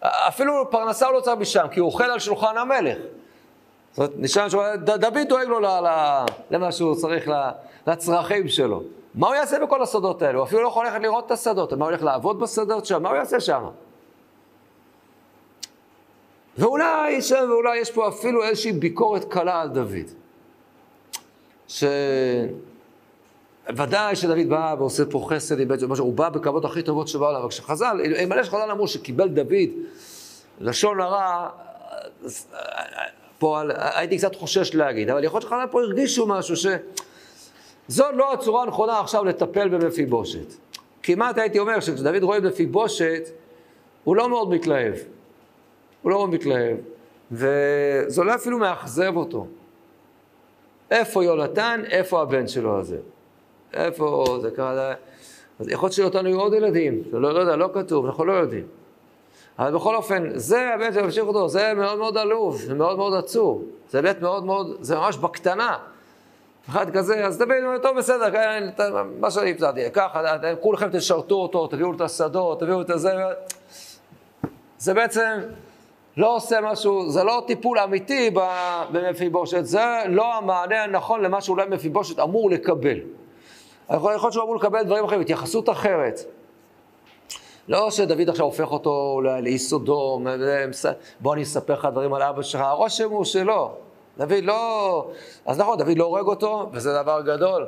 אפילו פרנסה הוא לא צריך משם, כי הוא אוכל על שולחן המלך. זאת אומרת, נשאר שם, דוד דואג לו למה שהוא צריך, לצרכים שלו. מה הוא יעשה בכל השדות האלה? הוא אפילו לא יכול ללכת לראות את השדות. מה הוא הולך לעבוד בשדות שם? מה הוא יעשה שם? ואולי ואולי יש פה אפילו איזושהי ביקורת קלה על דוד. שוודאי שדוד בא ועושה פה חסד עם בעצם, הוא בא בכבוד הכי טובות שבעולם, אבל כשחז"ל, אלמלא שחז"ל אמרו שקיבל דוד לשון הרע, פה הייתי קצת חושש להגיד, אבל יכול להיות שחז"ל פה הרגישו משהו ש... זו לא הצורה הנכונה עכשיו לטפל במפיבושת. כמעט הייתי אומר שכשדוד רואה במפיבושת, הוא לא מאוד מתלהב. הוא לא מתלהב, וזה אולי אפילו מאכזב אותו. איפה יונתן, איפה הבן שלו הזה? איפה זה קרה? אז יכול להיות שיונתן היו עוד ילדים, לא, לא יודע, לא כתוב, אנחנו לא יודעים. אבל בכל אופן, זה הבן שממשיך אותו, זה מאוד מאוד עלוב, זה מאוד מאוד עצוב. זה באמת מאוד מאוד, זה ממש בקטנה. אחד כזה, אז תביאו, טוב, בסדר, כן, מה שאני הפסדתי, ככה, כולכם תשרתו אותו, תביאו את השדות, תביאו את הזה. זה בעצם, לא עושה משהו, זה לא טיפול אמיתי במפיבושת, זה לא המענה הנכון למה שאולי מפיבושת אמור לקבל. יכול להיות שהוא אמור לקבל דברים אחרים, התייחסות אחרת. לא שדוד עכשיו הופך אותו לאי סודום, בוא אני אספר לך דברים על אבא שלך, הרושם הוא שלא. דוד לא... אז נכון, דוד לא הורג אותו, וזה דבר גדול.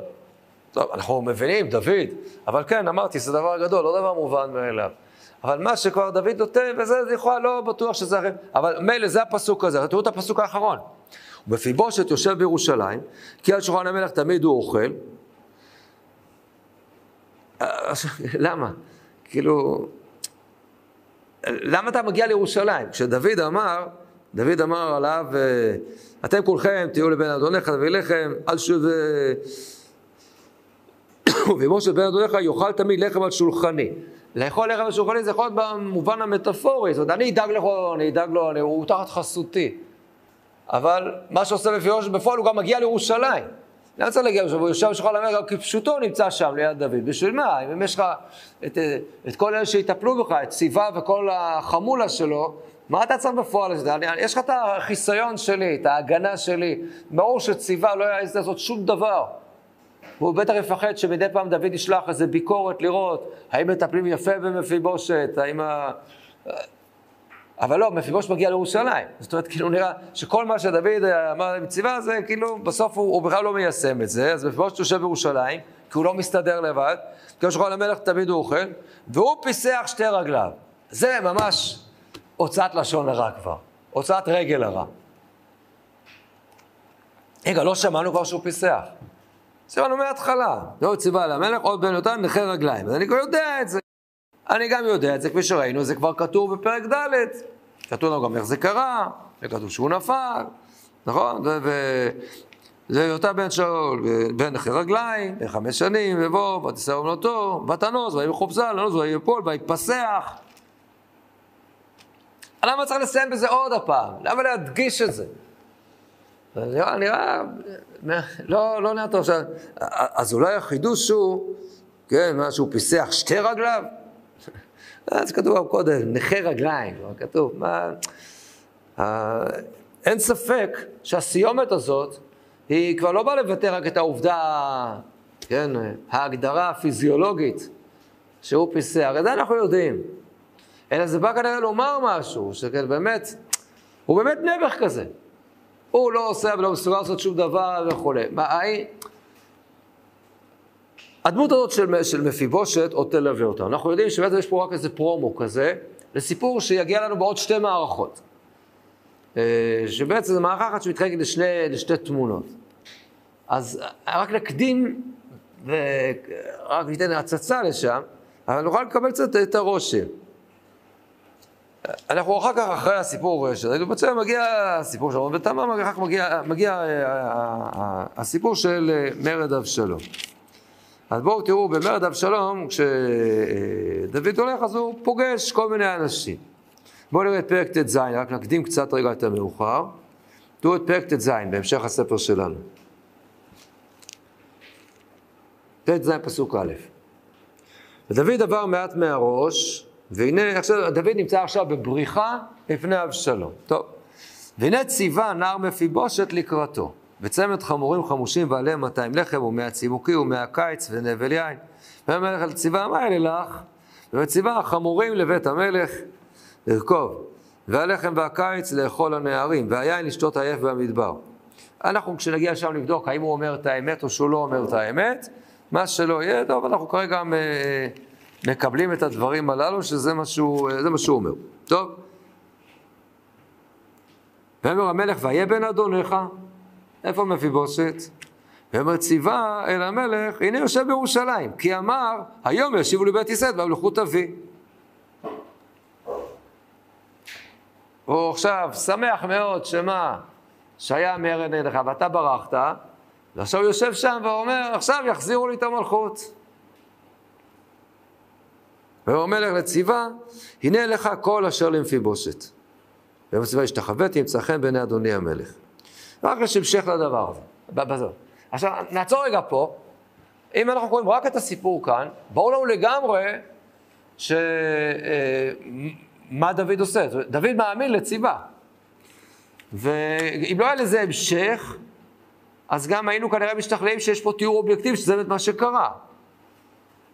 טוב, אנחנו מבינים, דוד, אבל כן, אמרתי, זה דבר גדול, לא דבר מובן מאליו. אבל מה שכבר דוד נותן, וזה לכאורה לא בטוח שזה אחר. אבל מילא, זה הפסוק הזה. תראו את הפסוק האחרון. ומפיבושת יושב בירושלים, כי על שולחן המלך תמיד הוא אוכל. למה? כאילו, למה אתה מגיע לירושלים? כשדוד אמר, דוד אמר עליו, אתם כולכם תהיו לבן אדונך תביא לחם, אל שוב... ומשה בן אדונך יאכל תמיד לחם על שולחני. לאכול לחם השולחני זה יכול להיות במובן המטאפורי, זאת אומרת, אני אדאג לו, אני אדאג לו, אני, הוא תחת חסותי. אבל מה שעושה מפירוש בפועל, הוא גם מגיע לירושלים. למה צריך להגיע לירושלים? הוא יושב בשולחן המלך, כפשוטו נמצא שם ליד דוד. בשביל מה? אם יש לך את, את כל אלה שיטפלו בך, את סיבה וכל החמולה שלו, מה אתה צריך בפועל? יש לך את החיסיון שלי, את ההגנה שלי. ברור שציווה לא יעז לעשות שום דבר. והוא בטח יפחד שמדי פעם דוד ישלח איזה ביקורת לראות האם מטפלים יפה במפיבושת, האם ה... אבל לא, מפיבושת מגיע לירושלים. זאת אומרת, כאילו נראה שכל מה שדוד אמר בציווה זה כאילו, בסוף הוא, הוא בכלל לא מיישם את זה, אז מפיבושת יושב בירושלים, כי הוא לא מסתדר לבד, כי שולחן המלך תמיד הוא אוכל, והוא פיסח שתי רגליו. זה ממש הוצאת לשון הרע כבר, הוצאת רגל הרע. רגע, לא שמענו כבר שהוא פיסח. סימנו מההתחלה. לא ציווה למלך עוד בן יותן נכה רגליים. אז אני כבר יודע את זה. אני גם יודע את זה, כפי שראינו, זה כבר כתוב בפרק ד'. כתוב לנו גם איך זה קרה, וכתוב שהוא נפל, נכון? זה יותה בן שאול, בן נכה רגליים, בן חמש שנים, ובוא, ותישא אומנותו, ותנוס, ויהי מחופזה, לנוס ויהי יפול, ויפסח. למה צריך לסיים בזה עוד הפעם? למה להדגיש את זה? נראה, נראה, לא, לא נראה טוב. עכשיו, אז אולי החידוש הוא, כן, מה שהוא פיסח שתי רגליו? זה כתוב גם קודם, נכה רגליים, כתוב, מה... אין ספק שהסיומת הזאת, היא כבר לא באה לבטא רק את העובדה, כן, ההגדרה הפיזיולוגית שהוא פיסח, את זה אנחנו יודעים. אלא זה בא כנראה לומר משהו, שכן באמת, הוא באמת נעבך כזה. הוא לא עושה ולא מסוגל לעשות שום דבר וכולי. מה, הדמות הזאת של, של מפיבושת עוד תלווה אותה. אנחנו יודעים שבעצם יש פה רק איזה פרומו כזה, לסיפור שיגיע לנו בעוד שתי מערכות. אה, שבעצם זו מערכה אחת שמתחלקת לשני, לשתי תמונות. אז רק נקדים ורק ניתן הצצה לשם, אבל נוכל לקבל קצת את הרושם. אנחנו אחר כך, אחרי הסיפור של אלו בצלם, מגיע הסיפור של רון ותמם, אחר כך מגיע, מגיע אה, אה, הסיפור של מרד אבשלום. אז בואו תראו, במרד אבשלום, כשדוד הולך, אז הוא פוגש כל מיני אנשים. בואו נראה את פרק ט"ז, רק נקדים קצת רגע את המאוחר. תראו את פרק ט"ז, בהמשך הספר שלנו. ט"ז פסוק א'. ודוד עבר מעט מהראש, והנה, עכשיו, דוד נמצא עכשיו בבריחה לפני אבשלום. טוב. והנה ציווה נער מפיבושת לקראתו. וצמד חמורים חמושים ועליהם 200 לחם ומאה צימוקי ומאה קיץ ונבל יין. והמלך על ציווה מה אלה לך? וציווה החמורים לבית המלך לרכוב, והלחם והקיץ לאכול הנערים, והיין לשתות עייף במדבר. אנחנו כשנגיע שם נבדוק האם הוא אומר את האמת או שהוא לא אומר את האמת, מה שלא יהיה, טוב, אנחנו כרגע מקבלים את הדברים הללו, שזה מה שהוא, מה שהוא אומר. טוב. ואומר המלך, והיה בן אדונך, איפה מפיבושת? ואומר ציווה אל המלך, הנה יושב בירושלים, כי אמר, היום ישיבו לבית ישראל במלכות אבי. הוא עכשיו שמח מאוד שמה, שהיה מרד נגדך ואתה ברחת, ועכשיו הוא יושב שם ואומר, עכשיו יחזירו לי את המלכות. ואומר המלך לציווה, הנה לך כל אשר למפיבושת. ואומר לציווה, השתחוויתי, ימצא חן בעיני אדוני המלך. רק יש המשך לדבר הזה. עכשיו, נעצור רגע פה. אם אנחנו קוראים רק את הסיפור כאן, ברור לנו לגמרי ש... אה, מה דוד עושה? דוד מאמין לציווה. ואם לא היה לזה המשך, אז גם היינו כנראה משתכנעים שיש פה תיאור אובייקטיבי, שזה באמת מה שקרה.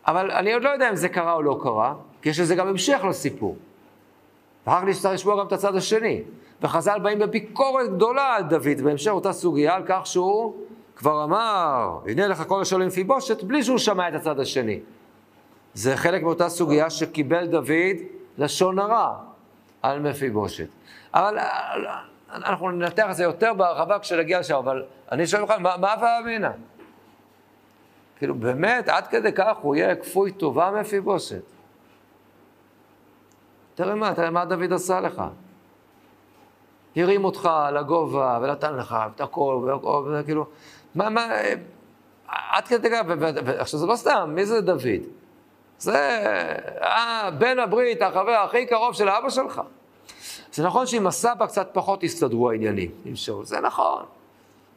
אבל אני עוד לא יודע אם זה קרה או לא קרה, כי יש לזה גם המשך לסיפור. ואחר כך נצטרך לשמוע גם את הצד השני. וחז"ל באים בביקורת גדולה על דוד, בהמשך אותה סוגיה, על כך שהוא כבר אמר, הנה לך כל אשר למפיבושת, בלי שהוא שמע את הצד השני. זה חלק מאותה סוגיה שקיבל דוד לשון הרע על מפיבושת. אבל אנחנו ננתח את זה יותר בהרחבה כשנגיע לשם, אבל אני שואל אותך, מה הווה אמינא? כאילו, באמת, עד כדי כך הוא יהיה כפוי טובה מפיבושת. תראה מה, תראה מה דוד עשה לך. הרים אותך לגובה ונתן לך את הכל, וכאילו, מה, מה, עד כדי כך, עכשיו זה לא סתם, מי זה דוד? זה אה, בן הברית, החבר הכי קרוב של אבא שלך. זה נכון שעם הסבא קצת פחות הסתדרו העניינים עם שאול, זה נכון.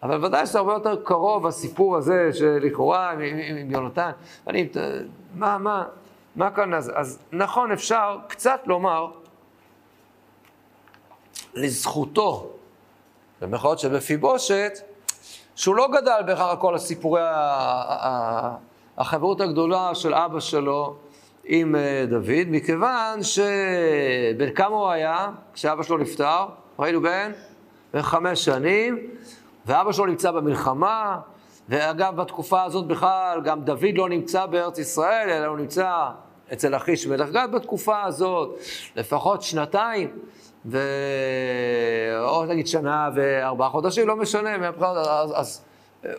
אבל ודאי שזה הרבה יותר קרוב, הסיפור הזה שלכאורה עם, עם, עם יונתן. אני, מה, מה, מה כאן אז? אז נכון, אפשר קצת לומר לזכותו, במירכאות של מפיבושת, שהוא לא גדל בהכרח על כל הסיפורי החברות הגדולה של אבא שלו עם אה, דוד, מכיוון שבן כמה הוא היה כשאבא שלו נפטר? ראינו בן? בן חמש שנים, ואבא שלו נמצא במלחמה, ואגב, בתקופה הזאת בכלל, גם דוד לא נמצא בארץ ישראל, אלא הוא נמצא אצל אחיש מלך גד בתקופה הזאת, לפחות שנתיים, ו... או נגיד שנה וארבעה חודשים, לא משנה, אז, אז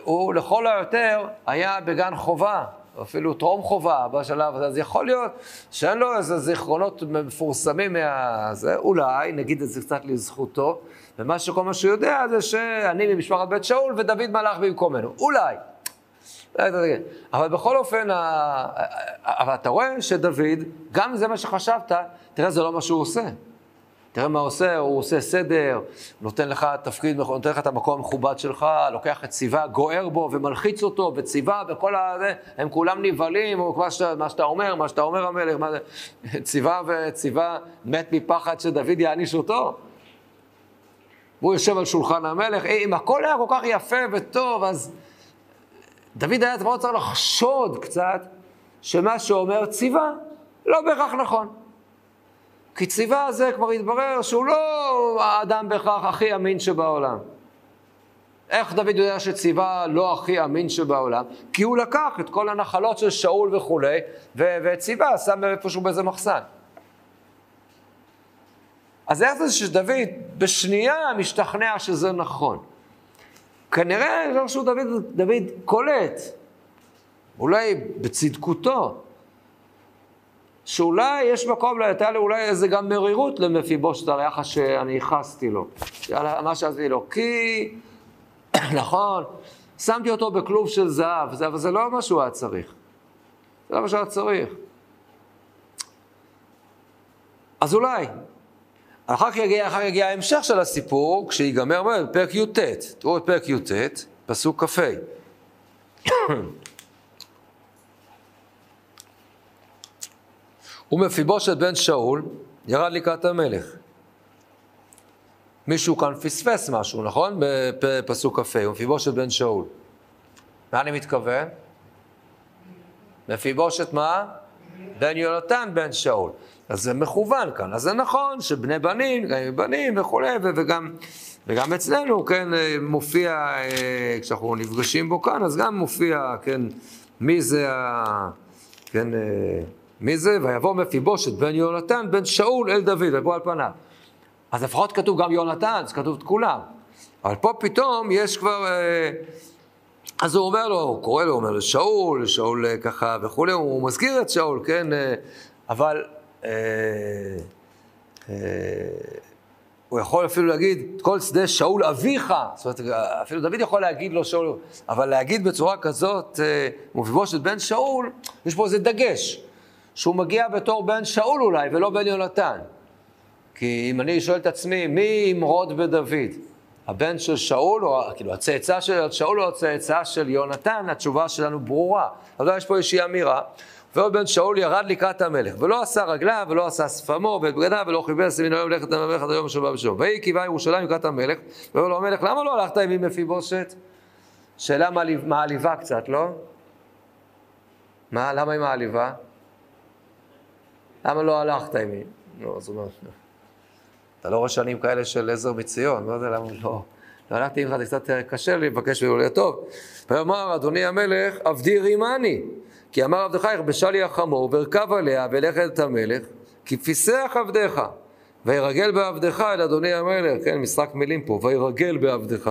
הוא לכל היותר היה בגן חובה, אפילו טרום חובה בשלב הזה, אז יכול להיות שאין לו איזה זיכרונות מפורסמים מהזה, אולי, נגיד את זה קצת לזכותו, ומה שכל מה שהוא יודע זה שאני ממשפחת בית שאול ודוד מלך במקומנו, אולי. אבל בכל אופן, אבל אתה רואה שדוד, גם זה מה שחשבת, תראה, זה לא מה שהוא עושה. תראה מה עושה, הוא עושה סדר, נותן לך תפקיד, נותן לך את המקום המכובד שלך, לוקח את ציווה, גוער בו ומלחיץ אותו, וציווה וכל הזה, הם כולם נבהלים, או מה שאתה, מה שאתה אומר, מה שאתה אומר המלך, מה זה, ציווה וציווה מת מפחד שדוד יעניש אותו. והוא יושב על שולחן המלך, אם הכל היה כל כך יפה וטוב, אז דוד היה צריך לחשוד קצת שמה שאומר ציווה לא בהכרח נכון. כי ציווה הזה כבר התברר שהוא לא האדם בהכרח הכי אמין שבעולם. איך דוד יודע שציווה לא הכי אמין שבעולם? כי הוא לקח את כל הנחלות של שאול וכולי, וציווה שם איפשהו באיזה מחסן. אז איך זה שדוד בשנייה משתכנע שזה נכון? כנראה איכשהו דוד, דוד קולט, אולי בצדקותו, שאולי יש מקום, הייתה לי אולי איזה גם מרירות למפיבושת על היחס שאני ייחסתי לו, על מה שעשיתי לו. כי, נכון, שמתי אותו בכלוב של זהב, אבל זה לא מה שהוא היה צריך. זה לא מה שהיה צריך. אז אולי, אחר כך יגיע, אחר יגיע ההמשך של הסיפור, כשיגמר בפרק י"ט. תראו את פרק י"ט, פסוק כ"ה. ומפיבושת בן שאול ירד לקראת המלך. מישהו כאן פספס משהו, נכון? בפסוק כ"ה, ומפיבושת בן שאול. מה אני מתכוון? מפיבושת מה? בן יונתן בן שאול. אז זה מכוון כאן, אז זה נכון שבני בנים, בנים וכולי, וגם, וגם אצלנו, כן, מופיע, אה, כשאנחנו נפגשים בו כאן, אז גם מופיע, כן, מי זה ה... כן, אה, מי זה? ויבוא מפיבושת בן יונתן בן שאול אל דוד, ויבוא על פניו. אז לפחות כתוב גם יונתן, אז כתוב את כולם. אבל פה פתאום יש כבר... אה, אז הוא אומר לו, הוא קורא לו, הוא אומר לו, שאול, שאול ככה וכולי, הוא מזכיר את שאול, כן? אבל אה, אה, הוא יכול אפילו להגיד, כל שדה שאול אביך, זאת אומרת, אפילו דוד יכול להגיד לו שאול, אבל להגיד בצורה כזאת, אה, מפיבושת בן שאול, יש פה איזה דגש, שהוא מגיע בתור בן שאול אולי, ולא בן יונתן. כי אם אני שואל את עצמי, מי ימרוד בדוד? הבן של שאול, או כאילו הצאצא של שאול או הצאצא של יונתן, התשובה שלנו ברורה. אבל יש פה איזושהי אמירה. ועוד בן שאול ירד לקראת המלך, ולא עשה רגליו, ולא עשה שפמו, ואת בגדיו, ולא חיפש מן היום ללכת למלך עד היום אשר בא בשלום. ויהי קיבה ירושלים לקראת המלך, ואומר לו המלך, למה לא הלכת עם מפיבושת? שאלה מעליבה קצת, לא? מה, למה היא מעליבה? למה לא הלכת עם היא? לא, זאת אומרת, אתה לא רואה שנים כאלה של עזר מציון, לא יודע למה לא. לא הלכתי עם זה קצת קשה לי, מבקש ולא טוב. ויאמר, אדוני המלך, עבדי רימני. כי אמר עבדך, יכבשה לי החמור, וארכב עליה, ולכת את המלך, כי פיסח עבדיך, וירגל בעבדך אל אדוני המלך, כן, משחק מילים פה, וירגל בעבדך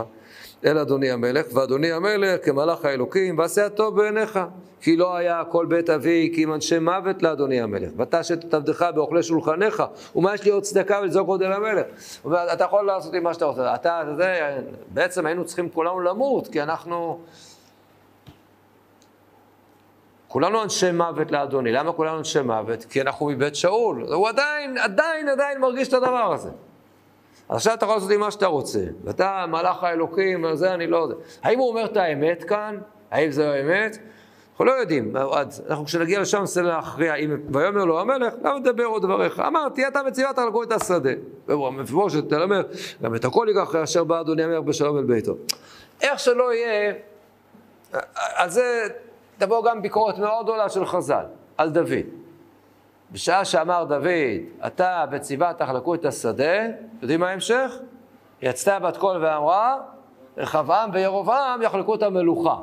אל אדוני המלך, ואדוני המלך כמלאך האלוקים, ועשה הטוב בעיניך, כי לא היה כל בית אבי, כי אם אנשי מוות לאדוני המלך, ותשת את עבדך באוכלי שולחניך, ומה יש לי עוד צדקה ולזעוק עוד אל המלך? אתה יכול לעשות עם מה שאתה רוצה, אתה, זה, בעצם היינו צריכים כולנו למות, כי אנחנו... כולנו אנשי מוות לאדוני. למה כולנו אנשי מוות? כי אנחנו מבית שאול. הוא עדיין, עדיין, עדיין מרגיש את הדבר הזה. אז עכשיו אתה יכול לעשות עם מה שאתה רוצה. ואתה מלאך האלוקים, זה אני לא יודע. האם הוא אומר את האמת כאן? האם זו האמת? אנחנו לא יודעים. אנחנו כשנגיע לשם ננסה להכריע. אם ויאמר לו המלך, למה תדבר עוד דבריך? אמרתי, אתה מציבת על את השדה. מפורשת תלמר, גם את הכל ייקח אשר בא אדוני המלך בשלום אל ביתו. איך שלא יהיה, על זה תבוא גם ביקורת מאוד גדולה של חז"ל על דוד. בשעה שאמר דוד, אתה וציווה תחלקו את השדה, יודעים מה ההמשך? יצתה בת קול ואמרה, רחבעם וירובעם יחלקו את המלוכה.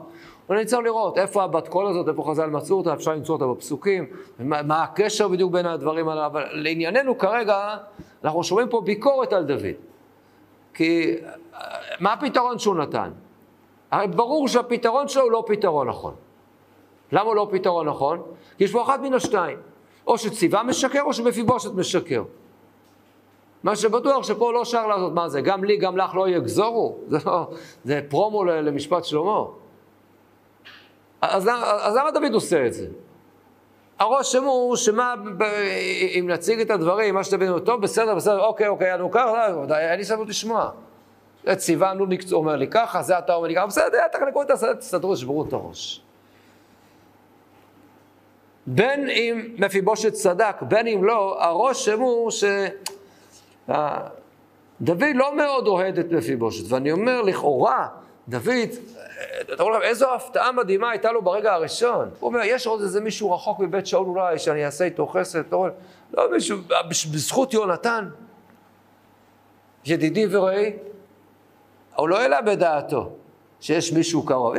ואני צריך לראות איפה הבת קול הזאת, איפה חז"ל מצאו אותה, אפשר למצוא אותה בפסוקים, מה, מה הקשר בדיוק בין הדברים האלה, אבל לענייננו כרגע, אנחנו שומעים פה ביקורת על דוד. כי מה הפתרון שהוא נתן? הרי ברור שהפתרון שלו הוא לא פתרון נכון. למה הוא לא פתרון נכון? כי יש פה אחת מן השתיים. או שציווה משקר או שמפיבושת משקר. מה שבטוח שפה לא שר לעשות, מה זה, גם לי, גם לך לא יגזורו? זה, לא, זה פרומו למשפט שלמה. אז, אז למה דוד עושה את זה? הרושם הוא שמה, אם נציג את הדברים, מה שתבינו, טוב, בסדר, בסדר, אוקיי, אוקיי, נו ככה, אין לי סבלות לשמוע. זה ציוונו, אומר לי ככה, זה אתה אומר לי ככה, בסדר, תחלקו את הסדר, תסתדרו, שברו את הראש. בין אם מפיבושת צדק, בין אם לא, הרושם הוא ש... דוד לא מאוד אוהד את מפיבושת, ואני אומר, לכאורה, דוד, אתה אומר, איזו הפתעה מדהימה הייתה לו ברגע הראשון. הוא אומר, יש עוד איזה מישהו רחוק מבית שאול אולי, שאני אעשה איתו חסד, לא, לא מישהו, בזכות יונתן, ידידי ורעי, הוא לא העלה בדעתו שיש מישהו קרוב.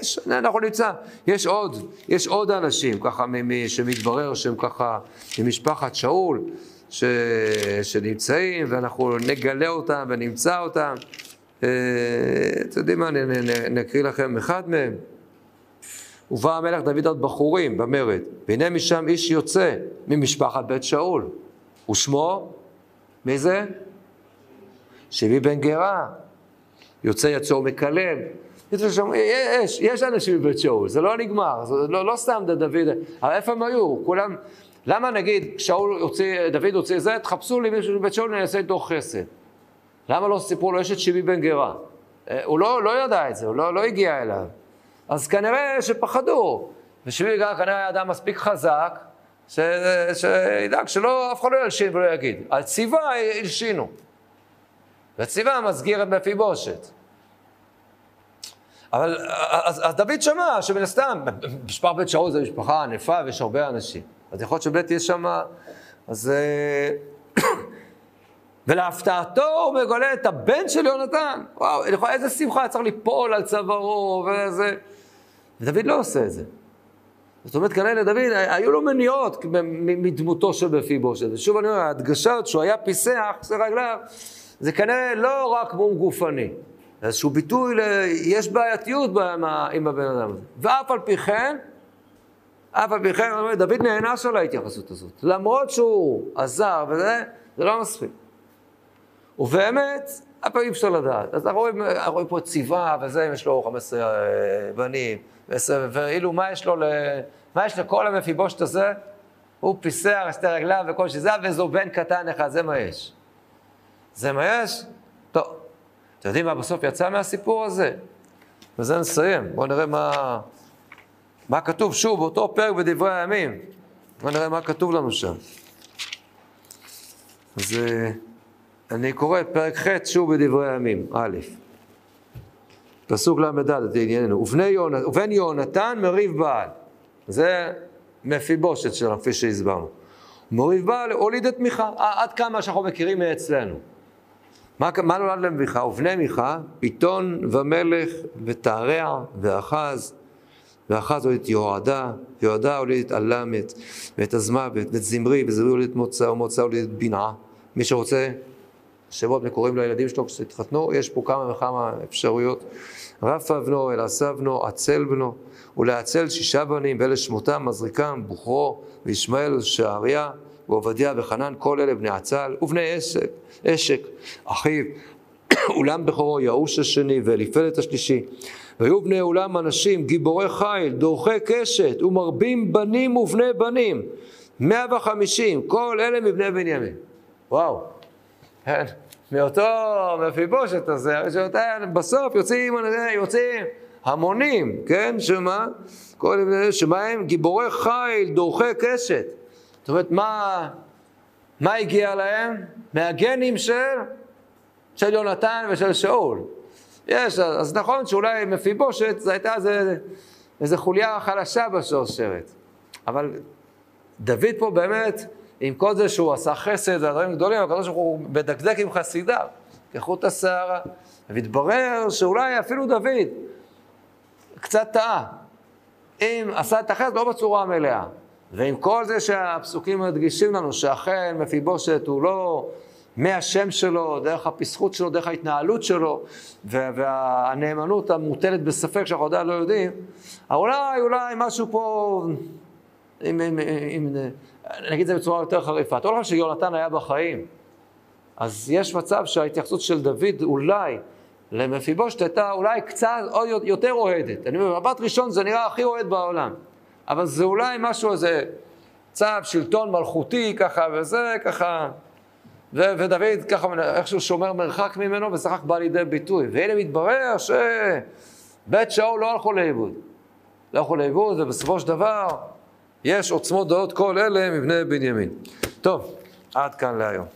יש, אנחנו נמצא, יש עוד, יש עוד אנשים, ככה, שמתברר שהם ככה ממשפחת שאול, ש, שנמצאים, ואנחנו נגלה אותם ונמצא אותם. אה, אתם יודעים מה, נקריא לכם אחד מהם. ובא המלך דוד עוד בחורים במרד, והנה משם איש יוצא ממשפחת בית שאול, ושמו, מי זה? שבי בן גרה, יוצא יצור מקלל. יש, יש אנשים בבית שאול, זה לא נגמר, זה לא, לא סתם דוד, אבל איפה הם היו? כולם, למה נגיד, שאול הוציא, דוד הוציא זה, תחפשו לי מישהו בבית שאול, אני אעשה איתו חסד. למה לא סיפרו לו, יש את שיבי בן גרה? אה, הוא לא, לא ידע את זה, הוא לא, לא הגיע אליו. אז כנראה שפחדו. ושיבי בן גרה כנראה היה אדם מספיק חזק, ש... שידאג שלא, אף אחד לא ילשין ולא יגיד. על ציווה הלשינו. וציווה מסגיר את מפיבושת. אבל אז, אז דוד שמע שמן הסתם, משפחת בית שאול זה משפחה ענפה ויש הרבה אנשים. אז יכול להיות שבאמת יש שם, אז... ולהפתעתו הוא מגלה את הבן של יונתן. וואו, איזה שמחה צריך ליפול על צווארו וזה. ודוד לא עושה את זה. זאת אומרת, כנראה לדוד היו לו מניעות מדמותו של מפיבושת. ושוב אני אומר, ההדגשות שהוא היה פיסח, זה רגליו, זה כנראה לא רק מום גופני. איזשהו ביטוי, ל... יש בעייתיות עם הבן אדם הזה. ואף על פי כן, אף על פי כן, דוד נענש על ההתייחסות הזאת. למרות שהוא עזר וזה, זה לא מספיק. ובאמת, פעם אי אפשר לדעת. אז אנחנו רואים, רואים פה ציווה וזה, אם יש לו 15 אה, בנים, ואילו מה יש לו, ל... מה יש לכל המפיבושת הזה? הוא פיסח שתי רגליו וכל שזה, וזו בן קטן אחד, זה מה יש. זה מה יש? טוב. אתם יודעים מה בסוף יצא מהסיפור הזה? וזה נסיים. בואו נראה מה, מה כתוב שוב באותו פרק בדברי הימים. בואו נראה מה כתוב לנו שם. אז אני קורא את פרק ח' שוב בדברי הימים, א', פסוק ל"ד, את ענייננו. ובני יונתן, ובן יונתן מריב בעל. זה מפיבושת שלנו, כפי שהסברנו. מריב בעל הוליד את מיכה, עד כמה שאנחנו מכירים מאצלנו. מה, מה נולד למיכה? ובני מיכה, פיתון ומלך ותרע ואחז, ואחז הוליד את יהועדה, יהועדה הוליד את אלמת ואת הזמבת ואת זמרי, וזמרי הוליד את מוצא, ומוצא הוליד את בנעה. מי שרוצה שמות מקוראים לילדים שלו כשהתחתנו, יש פה כמה וכמה אפשרויות. רפה בנו, אלעשה בנו, עצל בנו, ולעצל שישה בנים, ואלה שמותם, מזריקם, בוכרו, וישמעאל ושעריה, ועובדיה וחנן, כל אלה בני עצל, ובני אשק, אשק, אחיו, אולם בכורו יאוש השני, ואליפלת השלישי. והיו בני אולם אנשים, גיבורי חיל, דורכי קשת, ומרבים בנים ובני בנים. מאה וחמישים, כל אלה מבני בנימין. וואו, כן, מאותו מפיבושת הזה, בסוף יוצאים, יוצאים המונים, כן, שמה? שמה הם? גיבורי חיל, דורכי קשת. זאת אומרת, מה, מה הגיע להם? מהגנים של, של יונתן ושל שאול. יש, אז נכון שאולי מפיבושת, זו הייתה איזה, איזה חוליה חלשה בשרשרת. אבל דוד פה באמת, עם כל זה שהוא עשה חסד ודברים גדולים, הקדוש ברוך הוא מדקדק עם חסידיו, כחוט השערה. והתברר שאולי אפילו דוד קצת טעה. אם עשה את החסד לא בצורה המלאה. ועם כל זה שהפסוקים מדגישים לנו שאכן מפיבושת הוא לא מהשם שלו, דרך הפסחות שלו, דרך ההתנהלות שלו, והנאמנות המוטלת בספק שאנחנו עדיין לא יודעים, אולי, אולי משהו פה, אם, אם, נגיד את זה בצורה יותר חריפה, אתה לא תאר לך שיונתן היה בחיים, אז יש מצב שההתייחסות של דוד אולי למפיבושת הייתה אולי קצת עוד יותר אוהדת. אני אומר, במבט ראשון זה נראה הכי אוהד בעולם, אבל זה אולי משהו, איזה צו, שלטון מלכותי, ככה וזה, ככה. ו- ודוד ככה איכשהו שומר מרחק ממנו, וסך כך בא לידי ביטוי. והנה מתברר שבית שאול לא הלכו לאיבוד. לא הלכו לאיבוד, ובסופו של דבר יש עוצמות דעות כל אלה מבני בנימין. טוב, עד כאן להיום.